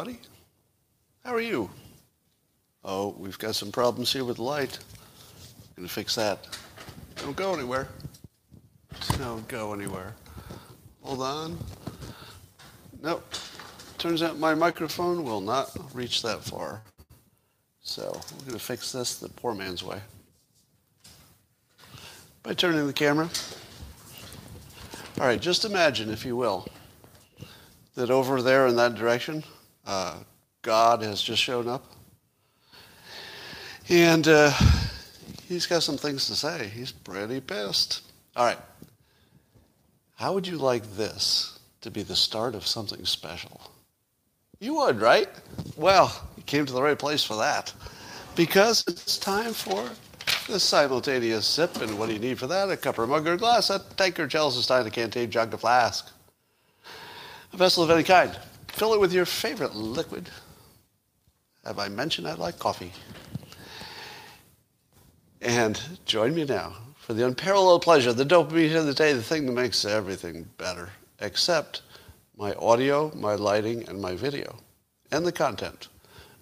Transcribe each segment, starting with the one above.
buddy. How are you? Oh, we've got some problems here with light. Gonna fix that. Don't go anywhere. Don't go anywhere. Hold on. Nope. Turns out my microphone will not reach that far. So we're gonna fix this the poor man's way. By turning the camera. All right, just imagine, if you will, that over there in that direction, uh, God has just shown up. And uh, he's got some things to say. He's pretty pissed. All right. How would you like this to be the start of something special? You would, right? Well, you came to the right place for that. Because it's time for the simultaneous sip. And what do you need for that? A cup or mug or glass, a tankard, chalice, a stein, a canteen, jug, a flask. A vessel of any kind. Fill it with your favorite liquid. Have I mentioned I like coffee? And join me now for the unparalleled pleasure, the dopamine of the day, the thing that makes everything better, except my audio, my lighting, and my video, and the content.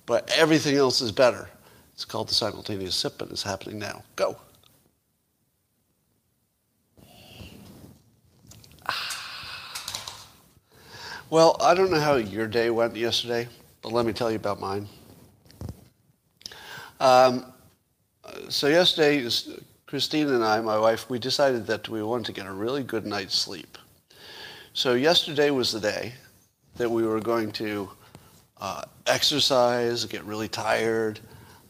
But everything else is better. It's called the simultaneous sip, and it's happening now. Go. Well, I don't know how your day went yesterday, but let me tell you about mine. Um, so yesterday, Christine and I, my wife, we decided that we wanted to get a really good night's sleep. So yesterday was the day that we were going to uh, exercise, get really tired.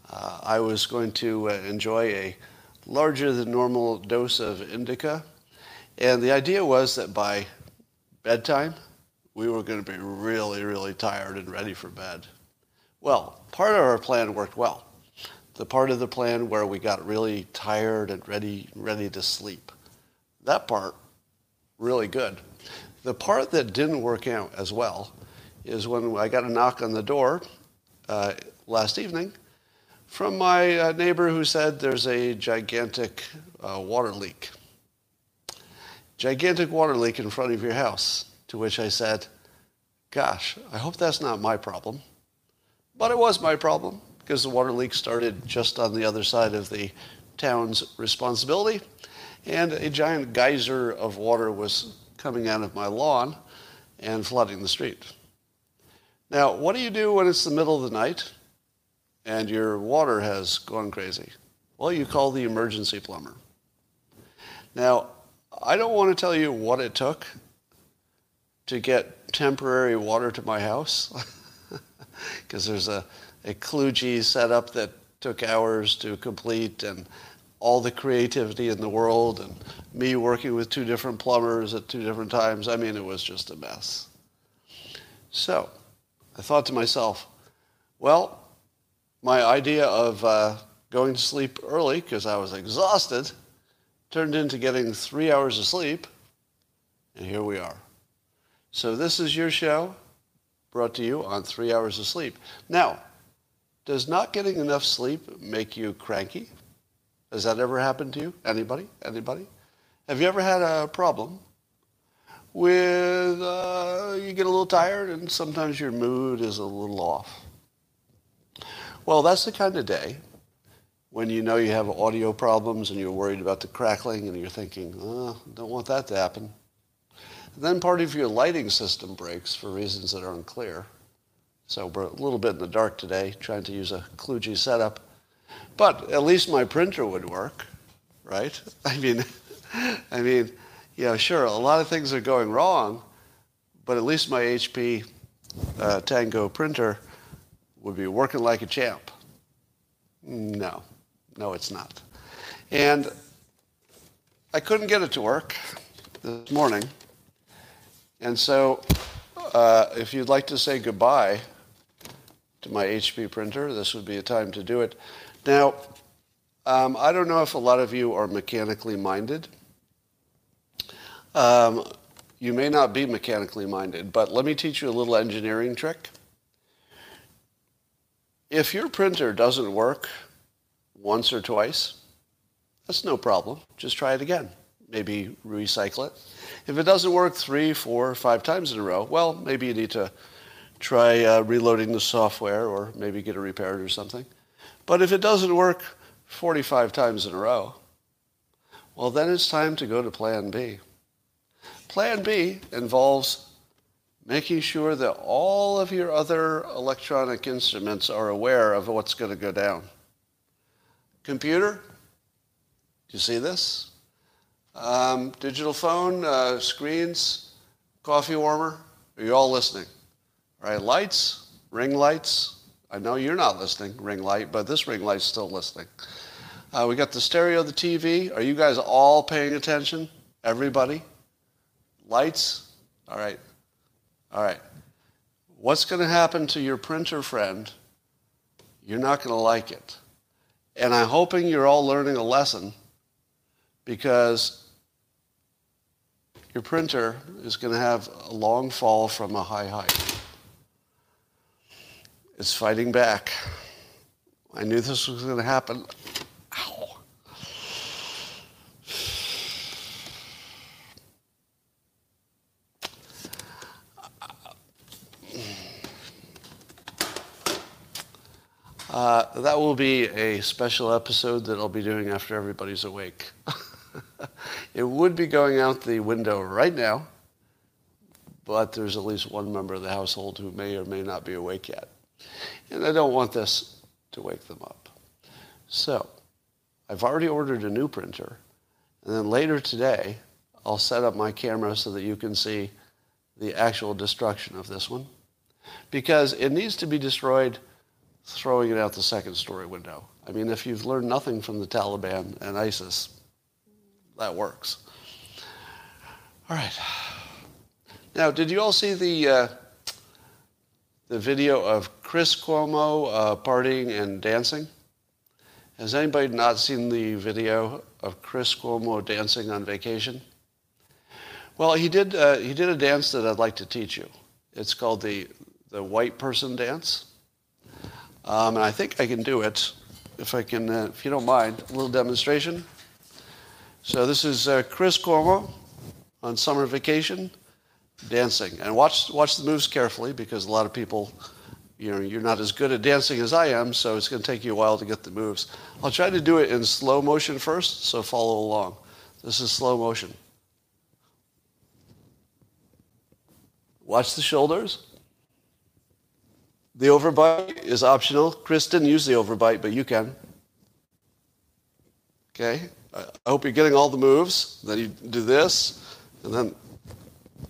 Uh, I was going to uh, enjoy a larger than normal dose of indica. And the idea was that by bedtime, we were going to be really, really tired and ready for bed. Well, part of our plan worked well. The part of the plan where we got really tired and ready, ready to sleep. That part, really good. The part that didn't work out as well is when I got a knock on the door uh, last evening from my uh, neighbor who said there's a gigantic uh, water leak. Gigantic water leak in front of your house. To which I said, Gosh, I hope that's not my problem. But it was my problem because the water leak started just on the other side of the town's responsibility. And a giant geyser of water was coming out of my lawn and flooding the street. Now, what do you do when it's the middle of the night and your water has gone crazy? Well, you call the emergency plumber. Now, I don't want to tell you what it took to get temporary water to my house because there's a, a kludgy setup that took hours to complete and all the creativity in the world and me working with two different plumbers at two different times. I mean, it was just a mess. So I thought to myself, well, my idea of uh, going to sleep early because I was exhausted turned into getting three hours of sleep, and here we are. So this is your show brought to you on three hours of sleep. Now, does not getting enough sleep make you cranky? Has that ever happened to you? Anybody? Anybody? Have you ever had a problem with uh, you get a little tired and sometimes your mood is a little off? Well, that's the kind of day when you know you have audio problems and you're worried about the crackling and you're thinking, oh, don't want that to happen. Then part of your lighting system breaks for reasons that are unclear. So we're a little bit in the dark today, trying to use a kludgy setup. But at least my printer would work, right? I mean, I mean, you know, sure, a lot of things are going wrong, but at least my HP uh, Tango printer would be working like a champ. No, no, it's not. And I couldn't get it to work this morning. And so uh, if you'd like to say goodbye to my HP printer, this would be a time to do it. Now, um, I don't know if a lot of you are mechanically minded. Um, you may not be mechanically minded, but let me teach you a little engineering trick. If your printer doesn't work once or twice, that's no problem. Just try it again. Maybe recycle it. If it doesn't work three, four, five times in a row, well, maybe you need to try uh, reloading the software or maybe get it repaired or something. But if it doesn't work 45 times in a row, well, then it's time to go to plan B. Plan B involves making sure that all of your other electronic instruments are aware of what's going to go down. Computer, do you see this? Um, digital phone, uh, screens, coffee warmer, are you all listening? All right, lights, ring lights. I know you're not listening, ring light, but this ring light's still listening. Uh, we got the stereo, the TV. Are you guys all paying attention? Everybody? Lights? All right. All right. What's going to happen to your printer friend? You're not going to like it. And I'm hoping you're all learning a lesson because your printer is going to have a long fall from a high height. It's fighting back. I knew this was going to happen. Uh, that will be a special episode that I'll be doing after everybody's awake. it would be going out the window right now, but there's at least one member of the household who may or may not be awake yet. And I don't want this to wake them up. So I've already ordered a new printer. And then later today, I'll set up my camera so that you can see the actual destruction of this one. Because it needs to be destroyed throwing it out the second story window. I mean, if you've learned nothing from the Taliban and ISIS, that works. All right. Now, did you all see the uh, the video of Chris Cuomo uh, partying and dancing? Has anybody not seen the video of Chris Cuomo dancing on vacation? Well, he did. Uh, he did a dance that I'd like to teach you. It's called the the white person dance. Um, and I think I can do it if I can, uh, if you don't mind, a little demonstration. So this is uh, Chris Cuomo on summer vacation dancing. And watch, watch the moves carefully because a lot of people, you know, you're not as good at dancing as I am, so it's going to take you a while to get the moves. I'll try to do it in slow motion first, so follow along. This is slow motion. Watch the shoulders. The overbite is optional. Chris didn't use the overbite, but you can. Okay? I hope you're getting all the moves. Then you do this, and then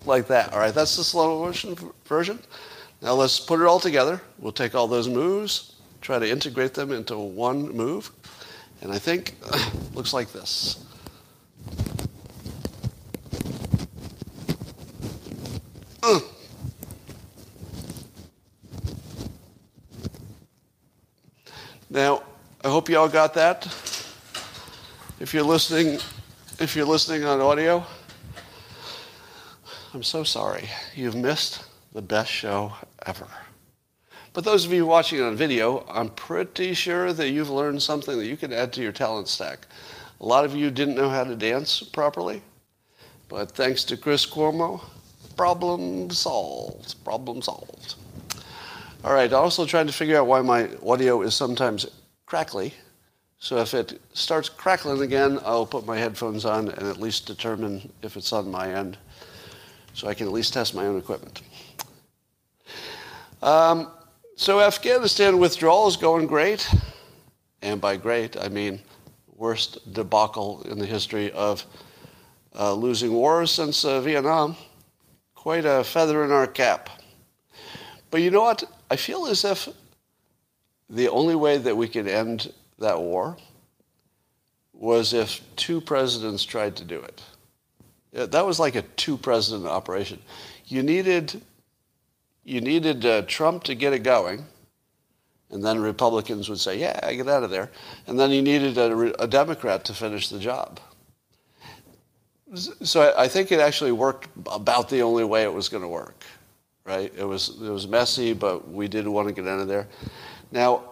like that. All right, that's the slow motion version. Now let's put it all together. We'll take all those moves, try to integrate them into one move. And I think looks like this. Now, I hope you all got that. If you're listening, if you're listening on audio, I'm so sorry. You've missed the best show ever. But those of you watching on video, I'm pretty sure that you've learned something that you can add to your talent stack. A lot of you didn't know how to dance properly, but thanks to Chris Cuomo, problem solved. Problem solved. All right, also trying to figure out why my audio is sometimes crackly. So if it starts crackling again, I'll put my headphones on and at least determine if it's on my end so I can at least test my own equipment. Um, so Afghanistan withdrawal is going great. And by great, I mean worst debacle in the history of uh, losing wars since uh, Vietnam. Quite a feather in our cap. But you know what? I feel as if the only way that we can end that war was if two presidents tried to do it. That was like a two-president operation. You needed, you needed uh, Trump to get it going, and then Republicans would say, yeah, get out of there. And then you needed a, a Democrat to finish the job. So I, I think it actually worked about the only way it was going to work right? It was, it was messy, but we didn't want to get out of there. Now,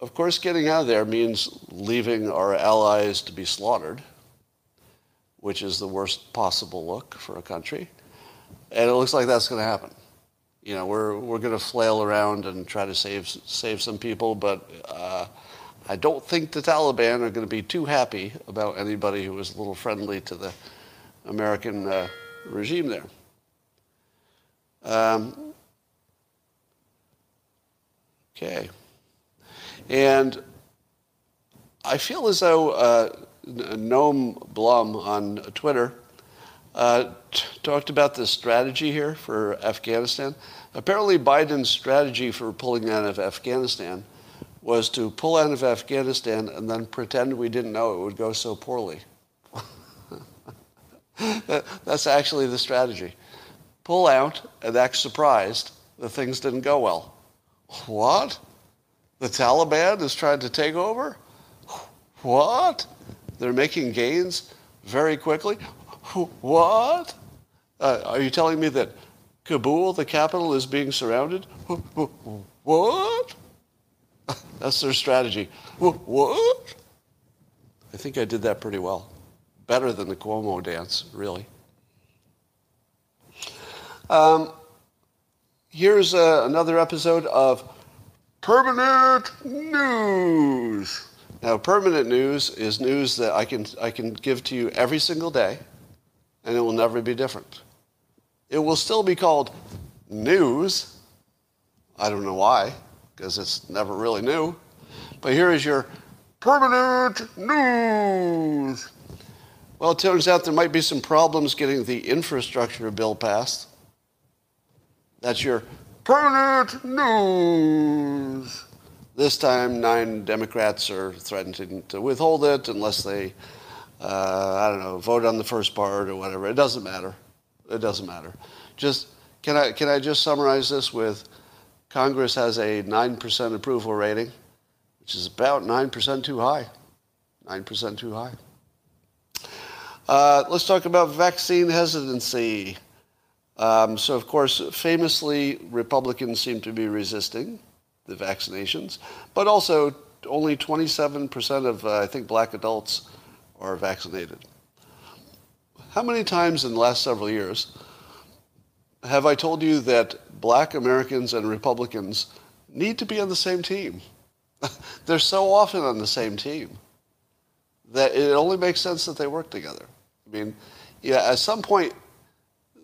of course, getting out of there means leaving our allies to be slaughtered, which is the worst possible look for a country. And it looks like that's going to happen. you know, we're, we're going to flail around and try to save, save some people, but uh, I don't think the Taliban are going to be too happy about anybody who was a little friendly to the American uh, regime there. Um, okay. And I feel as though uh, Noam Blum on Twitter uh, t- talked about the strategy here for Afghanistan. Apparently, Biden's strategy for pulling out of Afghanistan was to pull out of Afghanistan and then pretend we didn't know it would go so poorly. That's actually the strategy. Pull out and act surprised that things didn't go well. What? The Taliban is trying to take over? What? They're making gains very quickly? What? Uh, are you telling me that Kabul, the capital, is being surrounded? What? That's their strategy. What? I think I did that pretty well. Better than the Cuomo dance, really. Um, here's uh, another episode of Permanent News. Now, permanent news is news that I can, I can give to you every single day, and it will never be different. It will still be called news. I don't know why, because it's never really new. But here is your permanent news. Well, it turns out there might be some problems getting the infrastructure bill passed. That's your permanent news. This time, nine Democrats are threatening to withhold it unless they, uh, I don't know, vote on the first part or whatever. It doesn't matter. It doesn't matter. Just can I can I just summarize this with Congress has a nine percent approval rating, which is about nine percent too high. Nine percent too high. Uh, let's talk about vaccine hesitancy. Um, so, of course, famously, Republicans seem to be resisting the vaccinations, but also only 27% of, uh, I think, black adults are vaccinated. How many times in the last several years have I told you that black Americans and Republicans need to be on the same team? They're so often on the same team that it only makes sense that they work together. I mean, yeah, at some point,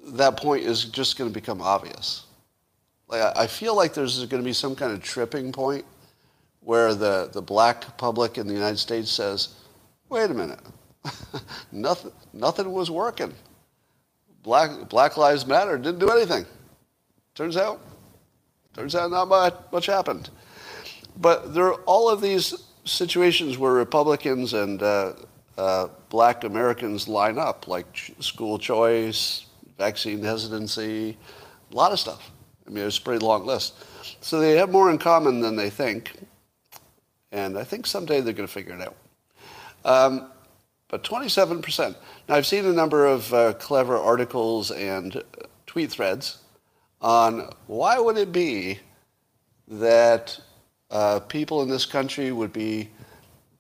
that point is just going to become obvious. Like, I feel like there's going to be some kind of tripping point where the, the black public in the United States says, wait a minute, nothing, nothing was working. Black, black Lives Matter didn't do anything. Turns out, turns out not much, much happened. But there are all of these situations where Republicans and uh, uh, black Americans line up, like school choice, vaccine hesitancy, a lot of stuff. I mean, it's a pretty long list. So they have more in common than they think. And I think someday they're going to figure it out. Um, but 27%. Now, I've seen a number of uh, clever articles and tweet threads on why would it be that uh, people in this country would be,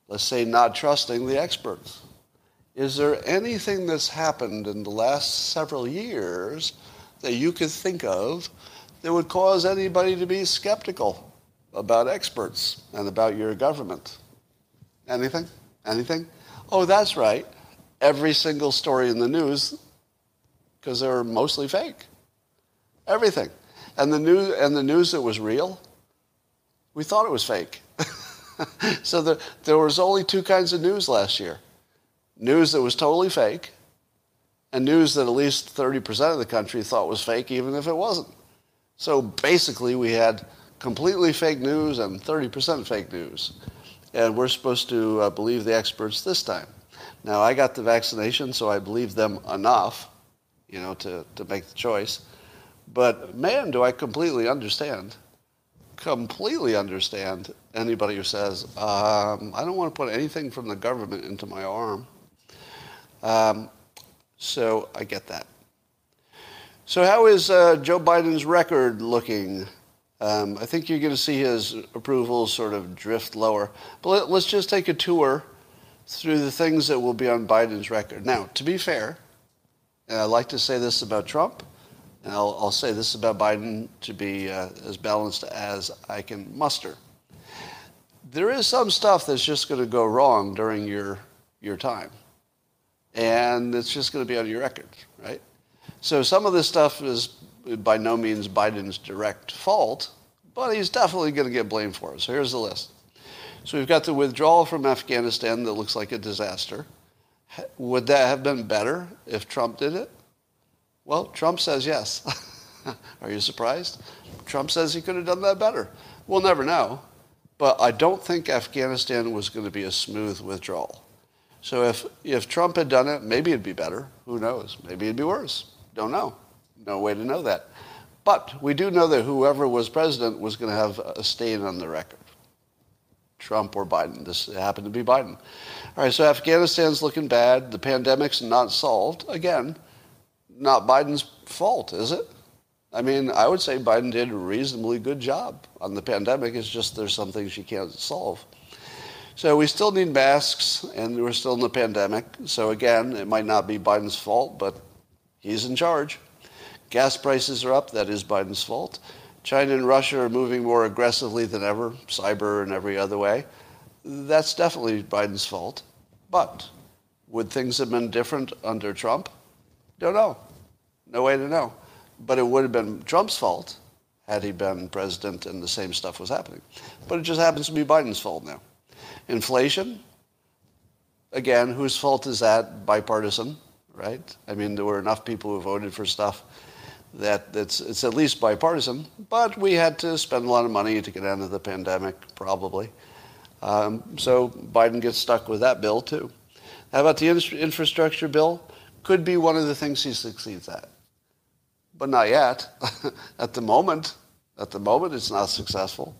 let's say, not trusting the experts. Is there anything that's happened in the last several years that you could think of that would cause anybody to be skeptical about experts and about your government? Anything? Anything? Oh, that's right. Every single story in the news, because they're mostly fake. Everything. And the news and the news that was real, we thought it was fake. so the, there was only two kinds of news last year. News that was totally fake, and news that at least 30% of the country thought was fake, even if it wasn't. So basically, we had completely fake news and 30% fake news. And we're supposed to uh, believe the experts this time. Now, I got the vaccination, so I believe them enough, you know, to, to make the choice. But man, do I completely understand, completely understand anybody who says, um, I don't want to put anything from the government into my arm. Um, so I get that. So, how is uh, Joe Biden's record looking? Um, I think you're going to see his approval sort of drift lower. But let, let's just take a tour through the things that will be on Biden's record. Now, to be fair, and I like to say this about Trump, and I'll, I'll say this about Biden to be uh, as balanced as I can muster. There is some stuff that's just going to go wrong during your, your time. And it's just going to be on your record, right? So some of this stuff is by no means Biden's direct fault, but he's definitely going to get blamed for it. So here's the list. So we've got the withdrawal from Afghanistan that looks like a disaster. Would that have been better if Trump did it? Well, Trump says yes. Are you surprised? Trump says he could have done that better. We'll never know. But I don't think Afghanistan was going to be a smooth withdrawal. So if, if Trump had done it, maybe it'd be better. Who knows? Maybe it'd be worse. Don't know. No way to know that. But we do know that whoever was president was going to have a stain on the record. Trump or Biden. This happened to be Biden. All right, so Afghanistan's looking bad. The pandemic's not solved. Again, not Biden's fault, is it? I mean, I would say Biden did a reasonably good job on the pandemic. It's just there's some things you can't solve. So we still need masks, and we're still in the pandemic. So again, it might not be Biden's fault, but he's in charge. Gas prices are up. That is Biden's fault. China and Russia are moving more aggressively than ever, cyber and every other way. That's definitely Biden's fault. But would things have been different under Trump? Don't know. No way to know. But it would have been Trump's fault had he been president and the same stuff was happening. But it just happens to be Biden's fault now. Inflation, again, whose fault is that? Bipartisan, right? I mean, there were enough people who voted for stuff that it's, it's at least bipartisan, but we had to spend a lot of money to get out of the pandemic, probably. Um, so Biden gets stuck with that bill, too. How about the infrastructure bill? Could be one of the things he succeeds at. But not yet. at the moment, at the moment, it's not successful.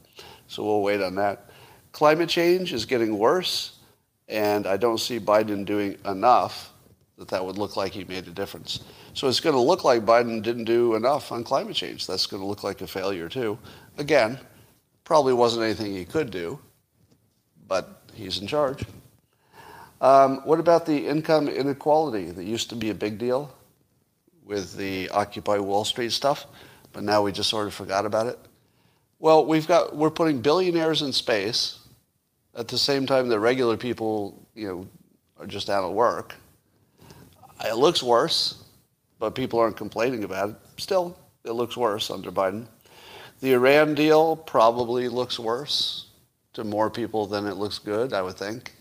So we'll wait on that. Climate change is getting worse, and I don't see Biden doing enough that that would look like he made a difference. So it's going to look like Biden didn't do enough on climate change. That's going to look like a failure too. Again, probably wasn't anything he could do, but he's in charge. Um, what about the income inequality that used to be a big deal with the Occupy Wall Street stuff, but now we just sort of forgot about it? Well, we've got we're putting billionaires in space at the same time that regular people, you know, are just out of work. It looks worse but people aren't complaining about it. Still, it looks worse under Biden. The Iran deal probably looks worse to more people than it looks good, I would think.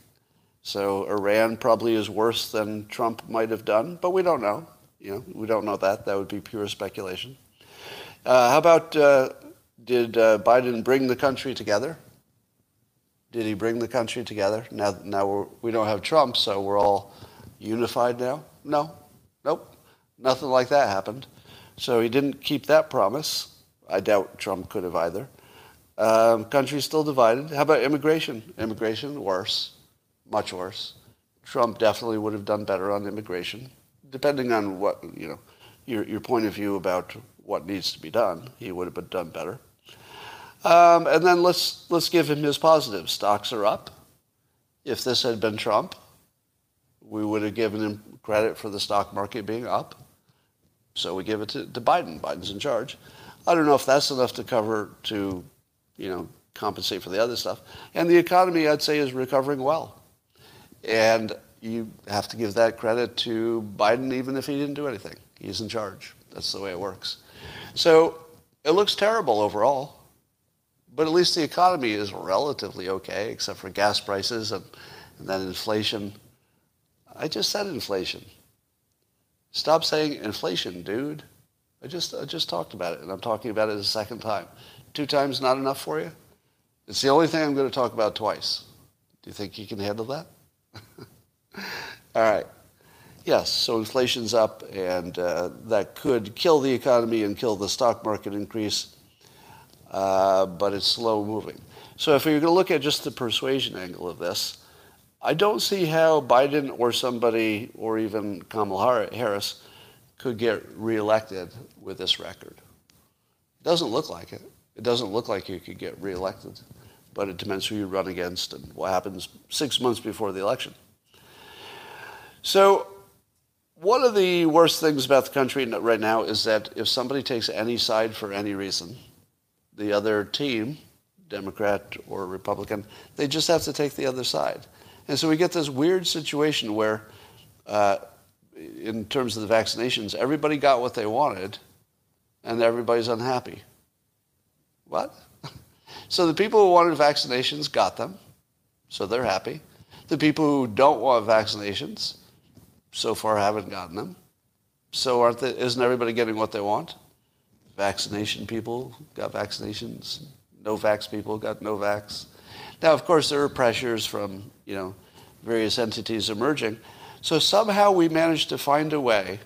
So Iran probably is worse than Trump might have done, but we don't know. You know, we don't know that. That would be pure speculation. Uh, how about uh, did uh, Biden bring the country together? Did he bring the country together? Now, now we're, we don't have Trump, so we're all unified now. No, nope. Nothing like that happened. So he didn't keep that promise. I doubt Trump could have either. Um, country's still divided. How about immigration? Immigration, worse, much worse. Trump definitely would have done better on immigration, depending on what you know, your your point of view about what needs to be done. He would have done better. Um, and then let's let's give him his positives. Stocks are up. If this had been Trump, we would have given him credit for the stock market being up. So we give it to, to Biden. Biden's in charge. I don't know if that's enough to cover to, you know, compensate for the other stuff. And the economy, I'd say, is recovering well. And you have to give that credit to Biden, even if he didn't do anything. He's in charge. That's the way it works. So it looks terrible overall, but at least the economy is relatively okay, except for gas prices and, and then inflation. I just said inflation. Stop saying inflation, dude. I just, I just talked about it, and I'm talking about it a second time. Two times not enough for you? It's the only thing I'm going to talk about twice. Do you think you can handle that? All right. Yes, so inflation's up, and uh, that could kill the economy and kill the stock market increase, uh, but it's slow moving. So if you're going to look at just the persuasion angle of this, I don't see how Biden or somebody, or even Kamala Harris, could get reelected with this record. It doesn't look like it. It doesn't look like you could get reelected, but it depends who you run against and what happens six months before the election. So, one of the worst things about the country right now is that if somebody takes any side for any reason, the other team, Democrat or Republican, they just have to take the other side. And so we get this weird situation where, uh, in terms of the vaccinations, everybody got what they wanted and everybody's unhappy. What? so the people who wanted vaccinations got them, so they're happy. The people who don't want vaccinations so far haven't gotten them. So aren't they, isn't everybody getting what they want? Vaccination people got vaccinations. No vax people got no vax. Now, of course, there are pressures from, you know, various entities emerging. So somehow we managed to find a way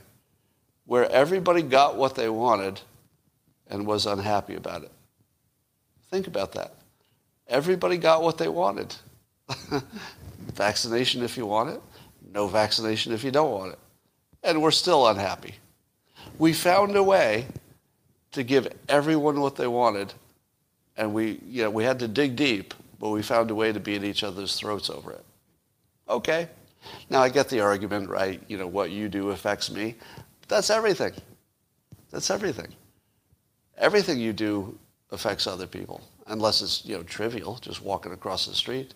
where everybody got what they wanted and was unhappy about it. Think about that. Everybody got what they wanted. Vaccination if you want it, no vaccination if you don't want it. And we're still unhappy. We found a way to give everyone what they wanted, and we, you know, we had to dig deep, but we found a way to be beat each other's throats over it. Okay. Now I get the argument, right? You know, what you do affects me. That's everything. That's everything. Everything you do affects other people, unless it's, you know, trivial, just walking across the street.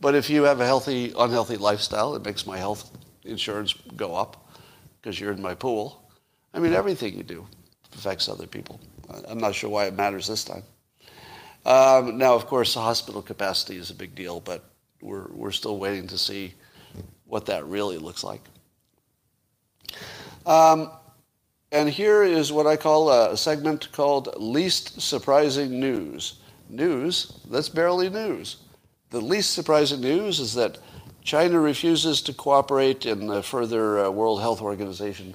But if you have a healthy, unhealthy lifestyle, it makes my health insurance go up because you're in my pool. I mean, everything you do affects other people. I'm not sure why it matters this time. Um, now, of course, the hospital capacity is a big deal, but we're, we're still waiting to see what that really looks like. Um, and here is what I call a segment called Least Surprising News. News, that's barely news. The least surprising news is that China refuses to cooperate in the further uh, World Health Organization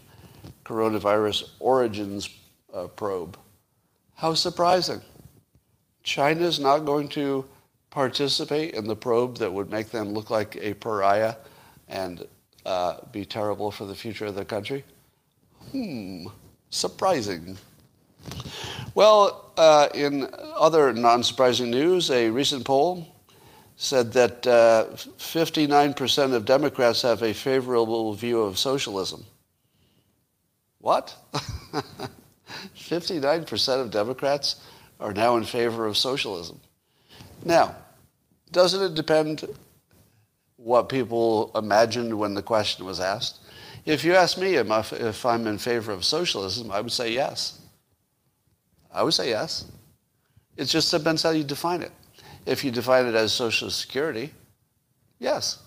coronavirus origins uh, probe. How surprising. China is not going to participate in the probe that would make them look like a pariah and uh, be terrible for the future of the country? Hmm, surprising. Well, uh, in other non surprising news, a recent poll said that uh, 59% of Democrats have a favorable view of socialism. What? 59% of Democrats are now in favor of socialism. Now, doesn't it depend what people imagined when the question was asked? If you ask me if I'm in favor of socialism, I would say yes. I would say yes. It just depends how you define it. If you define it as Social Security, yes.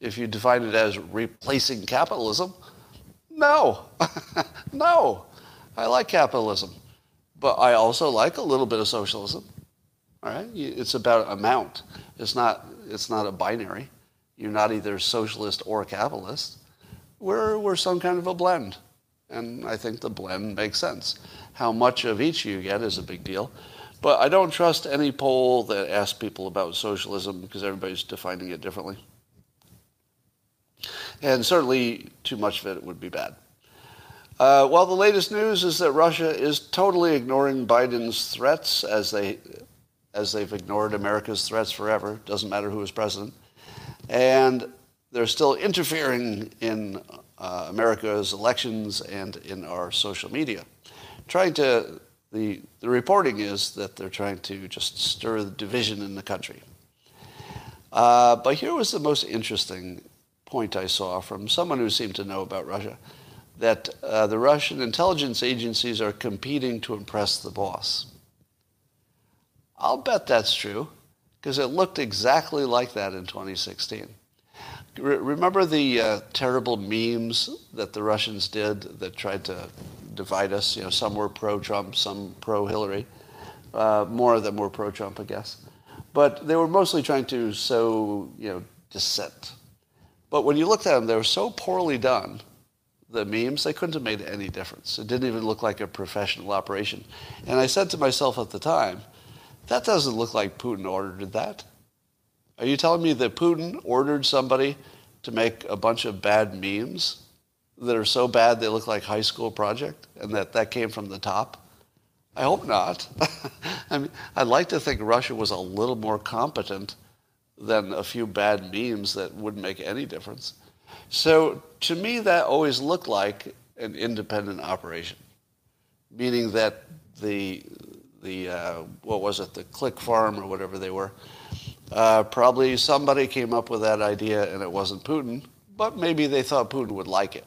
If you define it as replacing capitalism, no. no. I like capitalism. But I also like a little bit of socialism. All right? It's about amount. It's not, it's not a binary. You're not either socialist or capitalist. We're, we're some kind of a blend. And I think the blend makes sense. How much of each you get is a big deal. But I don't trust any poll that asks people about socialism because everybody's defining it differently. And certainly too much of it would be bad. Uh, well, the latest news is that Russia is totally ignoring Biden's threats as they as they've ignored America's threats forever. Doesn't matter who is president, and they're still interfering in uh, America's elections and in our social media, trying to the, the reporting is that they're trying to just stir the division in the country. Uh, but here was the most interesting point I saw from someone who seemed to know about Russia that uh, the Russian intelligence agencies are competing to impress the boss. I'll bet that's true because it looked exactly like that in 2016. remember the uh, terrible memes that the Russians did that tried to divide us. You know, some were pro-Trump, some pro-Hillary. Uh, more of them were pro-Trump, I guess. But they were mostly trying to sow, you know, dissent. But when you looked at them, they were so poorly done, the memes, they couldn't have made any difference. It didn't even look like a professional operation. And I said to myself at the time, that doesn't look like Putin ordered that. Are you telling me that Putin ordered somebody to make a bunch of bad memes that are so bad they look like high school project and that that came from the top? I hope not. I mean, I'd like to think Russia was a little more competent than a few bad memes that wouldn't make any difference. So to me, that always looked like an independent operation, meaning that the the uh, what was it, the Click Farm or whatever they were, uh, probably somebody came up with that idea and it wasn't Putin, but maybe they thought Putin would like it.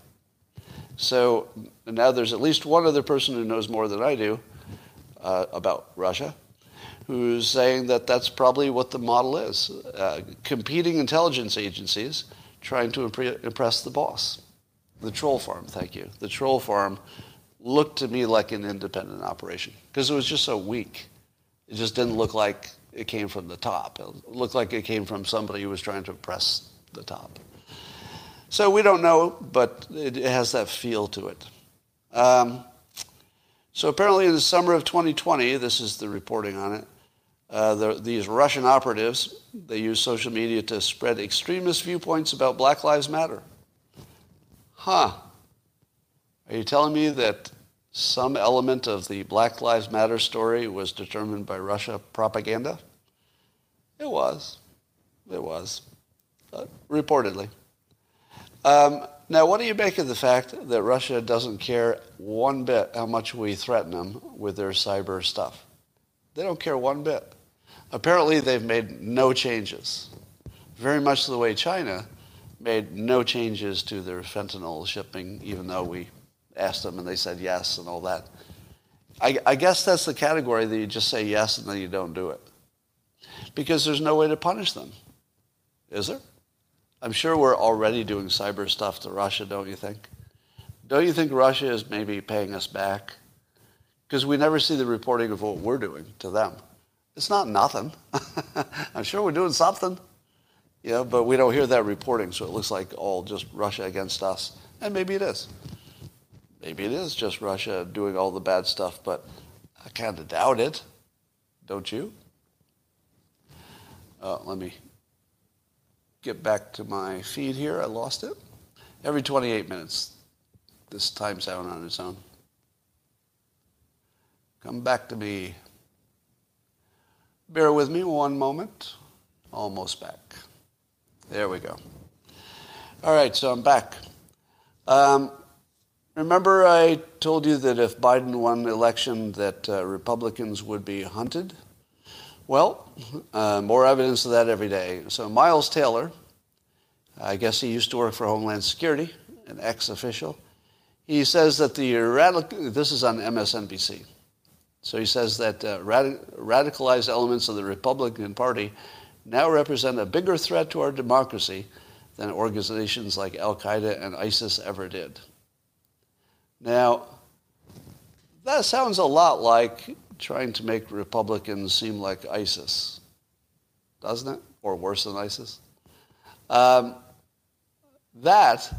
So now there's at least one other person who knows more than I do uh, about Russia who's saying that that's probably what the model is uh, competing intelligence agencies trying to impress the boss. The troll farm, thank you. The troll farm looked to me like an independent operation because it was just so weak. It just didn't look like it came from the top. It looked like it came from somebody who was trying to impress the top. So we don't know, but it, has that feel to it. Um, so apparently in the summer of 2020, this is the reporting on it, uh, the, these Russian operatives, they use social media to spread extremist viewpoints about Black Lives Matter. Huh. Are you telling me that some element of the Black Lives Matter story was determined by Russia propaganda? It was. It was. Uh, reportedly. Um, now, what do you make of the fact that Russia doesn't care one bit how much we threaten them with their cyber stuff? They don't care one bit. Apparently, they've made no changes. Very much the way China made no changes to their fentanyl shipping, even though we asked them and they said yes and all that. I, I, guess that's the category that you just say yes and then you don't do it. Because there's no way to punish them. Is there? I'm sure we're already doing cyber stuff to Russia, don't you think? Don't you think Russia is maybe paying us back? Because we never see the reporting of what we're doing to them. It's not nothing. I'm sure we're doing something. Yeah, but we don't hear that reporting, so it looks like all just Russia against us. And maybe it is. Maybe it is just Russia doing all the bad stuff, but I kind of doubt it. Don't you? Uh, let me get back to my feed here. I lost it. Every 28 minutes, this times out on its own. Come back to me. Bear with me one moment. Almost back. There we go. All right, so I'm back. Um, remember I told you that if Biden won election that uh, Republicans would be hunted? Well, uh, more evidence of that every day. So Miles Taylor, I guess he used to work for Homeland Security, an ex-official. He says that the radical, this is on MSNBC. So he says that uh, radic- radicalized elements of the Republican Party now represent a bigger threat to our democracy than organizations like Al Qaeda and ISIS ever did. Now, that sounds a lot like trying to make Republicans seem like ISIS, doesn't it? Or worse than ISIS? Um, that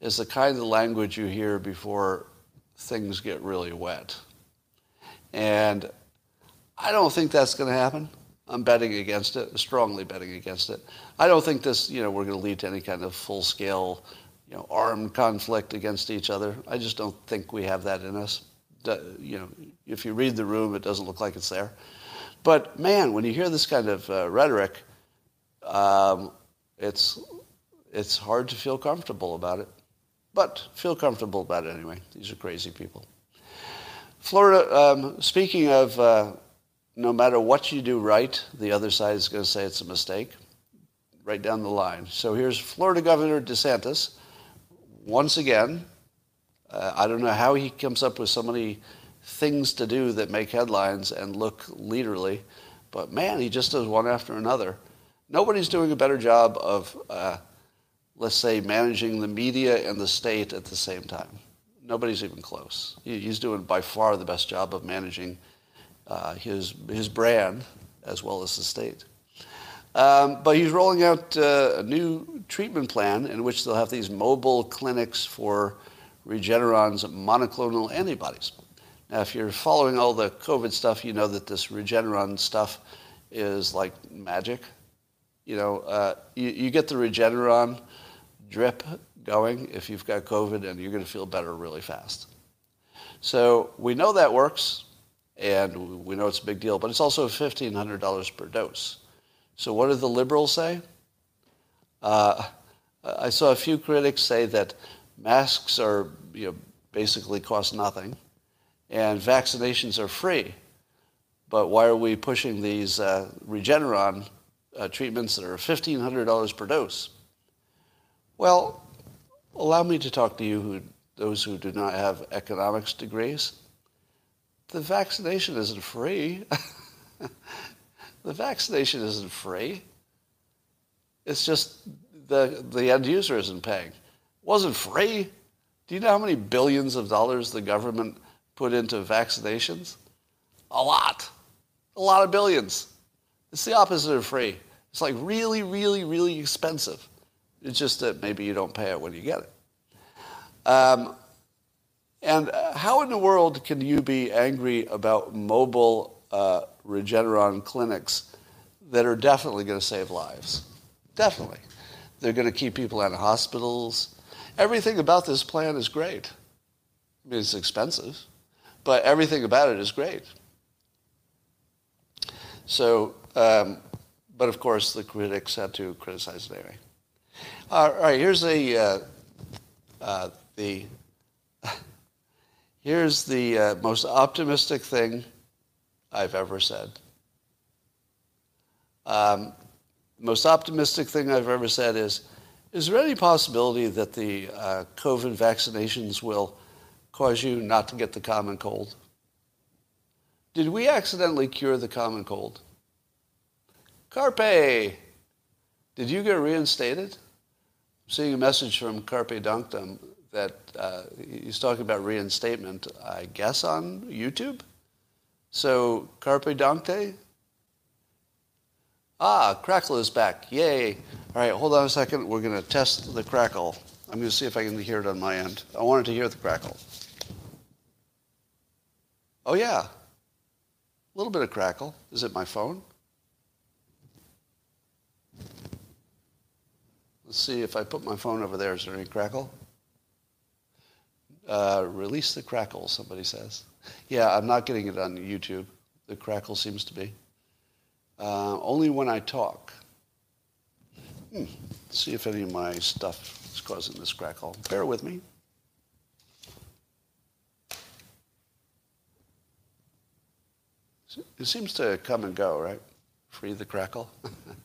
is the kind of language you hear before things get really wet. And I don't think that's going to happen. I'm betting against it, strongly betting against it. I don't think this, you know, we're going to lead to any kind of full-scale, you know, armed conflict against each other. I just don't think we have that in us. You know, if you read the room, it doesn't look like it's there. But man, when you hear this kind of uh, rhetoric, um, it's it's hard to feel comfortable about it. But feel comfortable about it anyway. These are crazy people. Florida, um, speaking of uh, no matter what you do right, the other side is going to say it's a mistake, right down the line. So here's Florida Governor DeSantis, once again. Uh, I don't know how he comes up with so many things to do that make headlines and look leaderly, but man, he just does one after another. Nobody's doing a better job of, uh, let's say, managing the media and the state at the same time. Nobody's even close. He's doing by far the best job of managing uh, his, his brand as well as the state. Um, but he's rolling out uh, a new treatment plan in which they'll have these mobile clinics for Regeneron's monoclonal antibodies. Now, if you're following all the COVID stuff, you know that this Regeneron stuff is like magic. You know, uh, you, you get the Regeneron drip going if you've got COVID and you're going to feel better really fast. So we know that works and we know it's a big deal, but it's also $1,500 per dose. So what do the liberals say? Uh, I saw a few critics say that masks are you know, basically cost nothing and vaccinations are free. But why are we pushing these uh, Regeneron uh, treatments that are $1,500 per dose? Well, allow me to talk to you, who, those who do not have economics degrees. The vaccination isn't free. the vaccination isn't free. It's just the, the end user isn't paying. It wasn't free. Do you know how many billions of dollars the government put into vaccinations? A lot. A lot of billions. It's the opposite of free. It's like really, really, really expensive. It's just that maybe you don't pay it when you get it. Um, and how in the world can you be angry about mobile uh, Regeneron clinics that are definitely going to save lives? Definitely. They're going to keep people out of hospitals. Everything about this plan is great. I mean, it's expensive, but everything about it is great. So, um, but of course, the critics had to criticize it anyway. All right, here's a uh, uh, the here's the uh, most optimistic thing I've ever said. Um, most optimistic thing I've ever said is, is there any possibility that the uh, COVID vaccinations will cause you not to get the common cold? Did we accidentally cure the common cold? Carpe, did you get reinstated? Seeing a message from Carpe Donktum that uh, he's talking about reinstatement, I guess, on YouTube. So, Carpe Duncte? Ah, Crackle is back. Yay. All right, hold on a second. We're going to test the crackle. I'm going to see if I can hear it on my end. I wanted to hear the crackle. Oh, yeah. A little bit of crackle. Is it my phone? Let's see if I put my phone over there. Is there any crackle? Uh, release the crackle, somebody says. Yeah, I'm not getting it on YouTube. The crackle seems to be. Uh, only when I talk. Hmm. See if any of my stuff is causing this crackle. Bear with me. It seems to come and go, right? Free the crackle.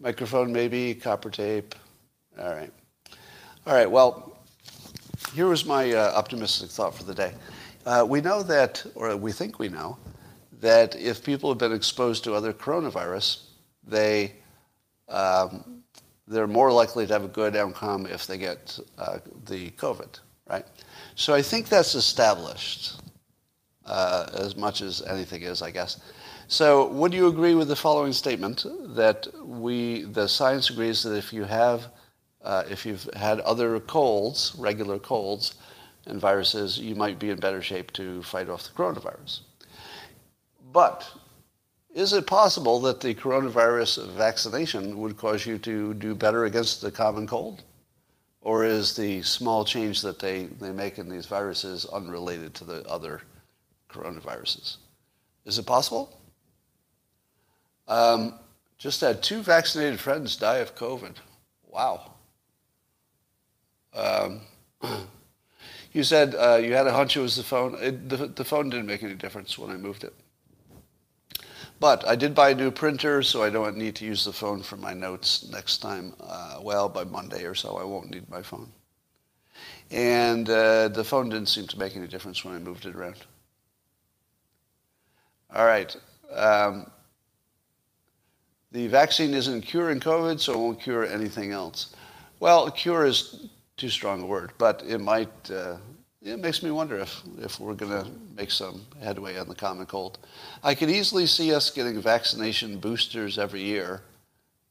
Microphone maybe, copper tape. All right. All right, well, here was my uh, optimistic thought for the day. Uh, we know that, or we think we know, that if people have been exposed to other coronavirus, they, um, they're more likely to have a good outcome if they get uh, the COVID, right? So I think that's established uh, as much as anything is, I guess. So would you agree with the following statement that we, the science agrees that if you have, uh, if you've had other colds, regular colds and viruses, you might be in better shape to fight off the coronavirus. But is it possible that the coronavirus vaccination would cause you to do better against the common cold? Or is the small change that they, they make in these viruses unrelated to the other coronaviruses? Is it possible? Um, just had two vaccinated friends die of COVID. Wow. Um, you said uh, you had a hunch it was the phone. It, the, the phone didn't make any difference when I moved it. But I did buy a new printer, so I don't need to use the phone for my notes next time. Uh, well, by Monday or so, I won't need my phone. And uh, the phone didn't seem to make any difference when I moved it around. All right. Um, the vaccine isn't curing COVID, so it won't cure anything else. Well, cure is too strong a word, but it might. Uh, it makes me wonder if, if we're going to make some headway on the common cold. I could easily see us getting vaccination boosters every year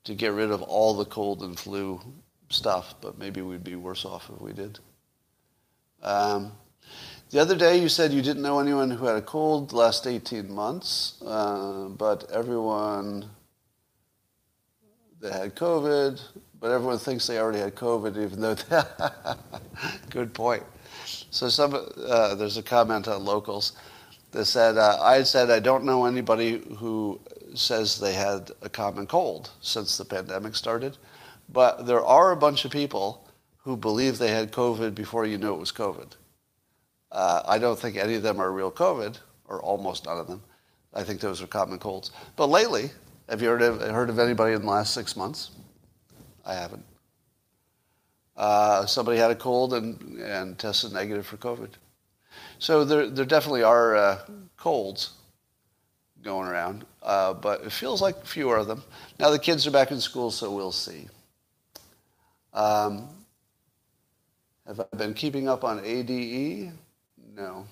to get rid of all the cold and flu stuff, but maybe we'd be worse off if we did. Um, the other day you said you didn't know anyone who had a cold last 18 months, uh, but everyone that had COVID, but everyone thinks they already had COVID, even though. Good point. So some uh, there's a comment on locals that said uh, I said I don't know anybody who says they had a common cold since the pandemic started, But there are a bunch of people who believe they had COVID before you knew it was COVID. Uh, I don't think any of them are real COVID, or almost none of them. I think those are common colds. But lately, have you heard of, heard of anybody in the last six months? I haven't. Uh, somebody had a cold and, and tested negative for COVID. So there, there definitely are uh, colds going around, uh, but it feels like fewer of them. Now the kids are back in school, so we'll see. Um, have I been keeping up on ADE? No.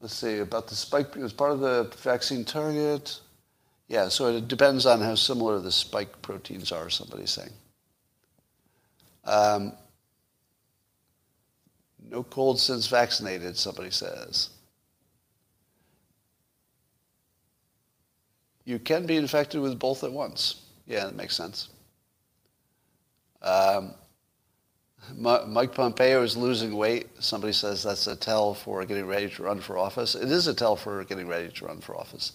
Let's see, about the spike, as part of the vaccine target. Yeah, so it depends on how similar the spike proteins are, somebody's saying. Um, no cold since vaccinated, somebody says. You can be infected with both at once. Yeah, that makes sense. Um, Mike Pompeo is losing weight. Somebody says that's a tell for getting ready to run for office. It is a tell for getting ready to run for office,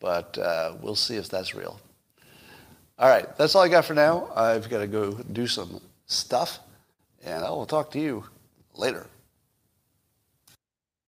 but uh, we'll see if that's real. All right, that's all I got for now. I've got to go do some stuff, and I will talk to you later.